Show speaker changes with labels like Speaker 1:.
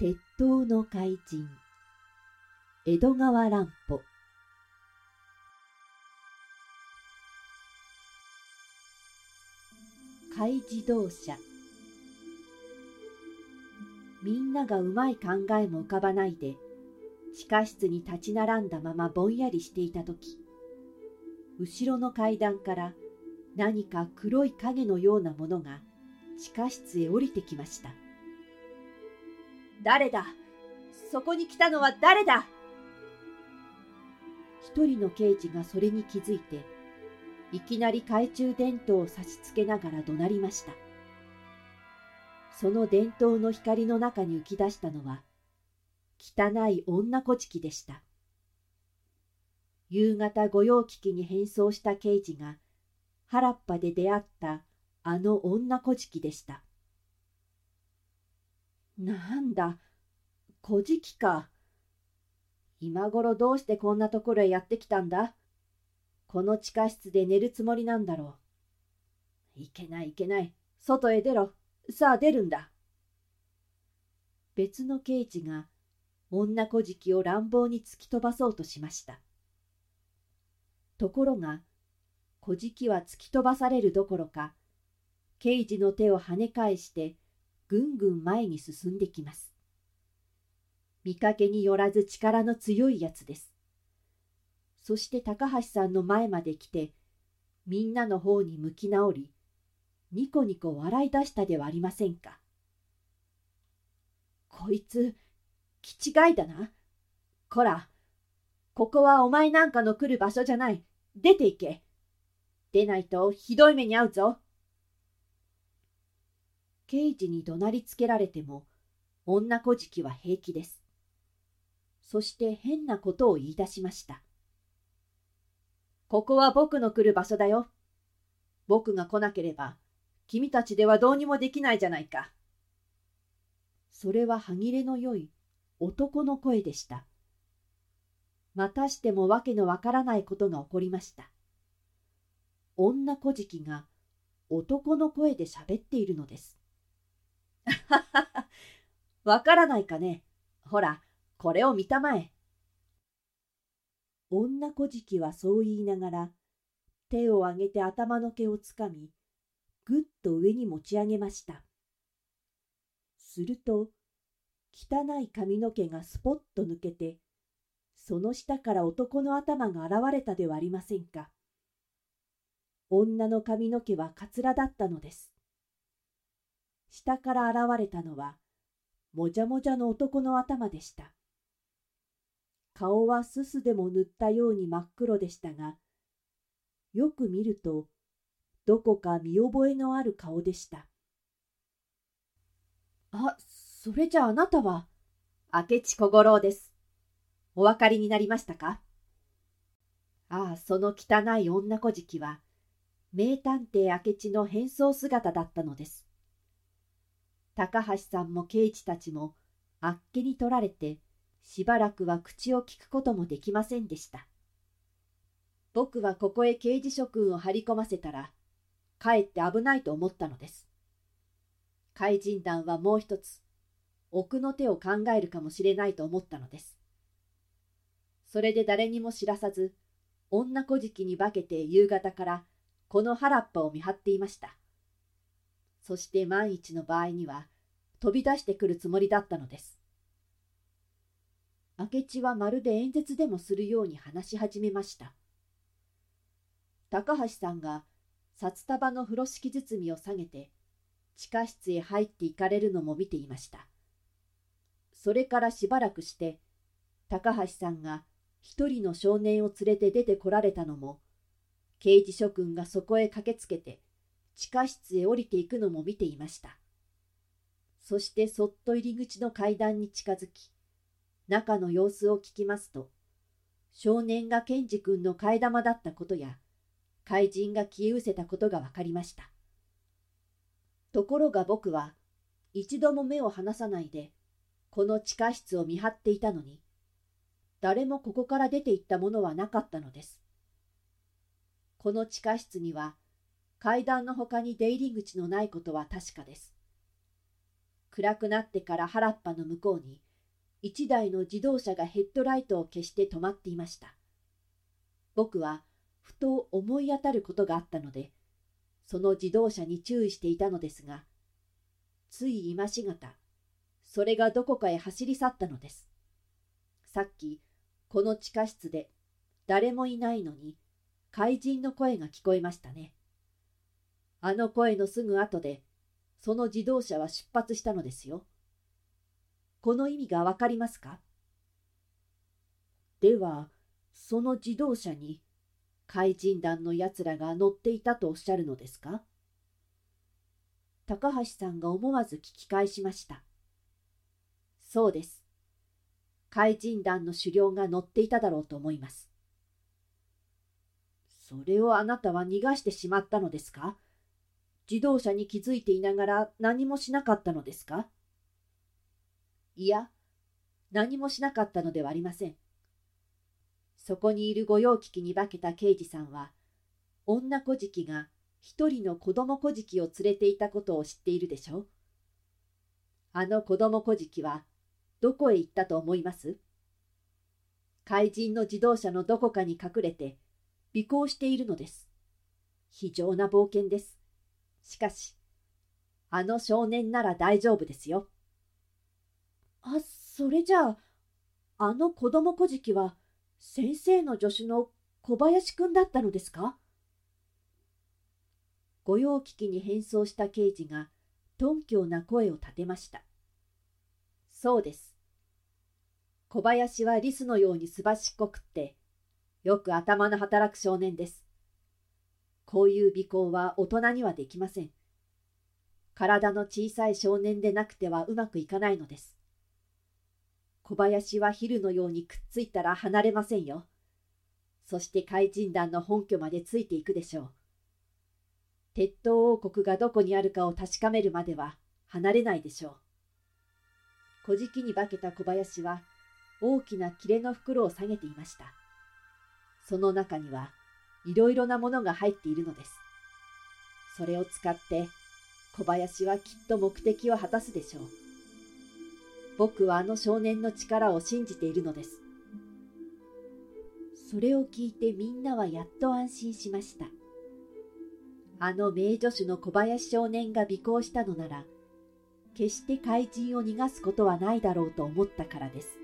Speaker 1: 鉄塔の怪人。江戸川乱歩。怪自動車。みんながうまい考えも浮かばないで地下室に立ち並んだままぼんやりしていた時後ろの階段から何か黒い影のようなものが地下室へ降りてきました。誰だ？そこに来たのは誰だ？一人の刑事がそれに気づいて、いきなり懐中電灯を差し付けながら怒鳴りました。その電灯の光の中に浮き出したのは、汚い女小敷でした。夕方御用聞きに変装した刑事が、原っぱで出会ったあの女小敷でした。なんだ、小じきか。今頃どうしてこんなところへやってきたんだ？この地下室で寝るつもりなんだろう。いけないいけない。外へ出ろ。さあ出るんだ。別の刑事が女小じを乱暴に突き飛ばそうとしました。ところが、小じは突き飛ばされるどころか、刑事の手を跳ね返してぐんぐん前に進んできます。見かけによらず力の強いやつです。そして高橋さんの前まで来て、みんなの方に向き直り、ニコニコ笑い出したではありませんか。こいつ、気違いだな。こら、ここはお前なんかの来る場所じゃない。出て行け。出ないとひどい目に遭うぞ。刑事に怒鳴りつけられても、女小じは平気です。そして変なことを言い出しました。ここは僕の来る場所だよ。僕が来なければ、君たちではどうにもできないじゃないか。それは歯切れのよい男の声でした。またしてもわけのわからないことが起こりました。女小じが男の声で喋っているのです。わからないかね。ほら、これを見たまえ。女小じはそう言いながら、手を上げて頭の毛をつかみ、ぐっと上に持ち上げました。すると、汚い髪の毛がスポッと抜けて、その下から男の頭が現れたではありませんか。女の髪の毛はかつらだったのです。下から現れたのは、もじゃもじゃの男の頭でした。顔はすすでも塗ったように真っ黒でしたが、よく見ると、どこか見覚えのある顔でした。あ、それじゃああなたは、明智小五郎です。お分かりになりましたか？ああ、その汚い女小じは、名探偵明智の変装姿だったのです。高橋さんも刑事たちもあっけに取られてしばらくは口を聞くこともできませんでした。僕はここへ刑事諸君を張り込ませたらかえって危ないと思ったのです。怪人団はもう一つ奥の手を考えるかもしれないと思ったのです。それで誰にも知らさず女小じに化けて夕方からこの原っぱを見張っていました。そして万一の場合には飛び出してくるつもりだったのです。明智はまるで演説でもするように話し始めました。高橋さんが札束の風呂敷包みを下げて地下室へ入っていかれるのも見ていました。それからしばらくして高橋さんが一人の少年を連れて出てこられたのも刑事諸君がそこへ駆けつけて地下室へ降りていくのも見ていました。そしてそっと入り口の階段に近づき、中の様子を聞きますと、少年がケンジ君の替え玉だったことや、怪人が消え失せたことが分かりました。ところが僕は、一度も目を離さないで、この地下室を見張っていたのに、誰もここから出て行ったものはなかったのです。この地下室には、階段の他に出入り口のないことは確かです。暗くなってから原っぱの向こうに一台の自動車がヘッドライトを消して止まっていました。僕はふと思い当たることがあったのでその自動車に注意していたのですがつい今しがたそれがどこかへ走り去ったのです。さっきこの地下室で誰もいないのに怪人の声が聞こえましたね。あの声のすぐ後でその自動車は出発したのですよ。この意味がわかりますか？では、その自動車に怪人団のやつらが乗っていたとおっしゃるのですか？高橋さんが思わず聞き返しました。そうです。怪人団の狩猟が乗っていただろうと思います。それをあなたは逃がしてしまったのですか？自動車に気づいていながら何もしなかったのですか？いや、何もしなかったのではありません。そこにいる御用聞きに化けた刑事さんは、女小じが一人の子供小じを連れていたことを知っているでしょう？あの子供小じはどこへ行ったと思います？怪人の自動車のどこかに隠れて尾行しているのです。非常な冒険です。しかし、あの少年なら大丈夫ですよ。あ、それじゃあ、あの子供小じは先生の助手の小林くんだったのですか？御用聞きに変装した刑事が頓強な声を立てました。そうです。小林はリスのようにすばしっこくって、よく頭の働く少年です。こういう尾行は大人にはできません。体の小さい少年でなくてはうまくいかないのです。小林はヒルのようにくっついたら離れませんよ。そして怪人団の本拠までついていくでしょう。鉄塔王国がどこにあるかを確かめるまでは離れないでしょう。小じに化けた小林は大きな切れの袋を下げていました。その中にはいろいろなものが入っているのです。それを使って小林はきっと目的を果たすでしょう。僕はあの少年の力を信じているのです。それを聞いてみんなはやっと安心しました。あの名助手の小林少年が尾行したのなら、決して怪人を逃がすことはないだろうと思ったからです。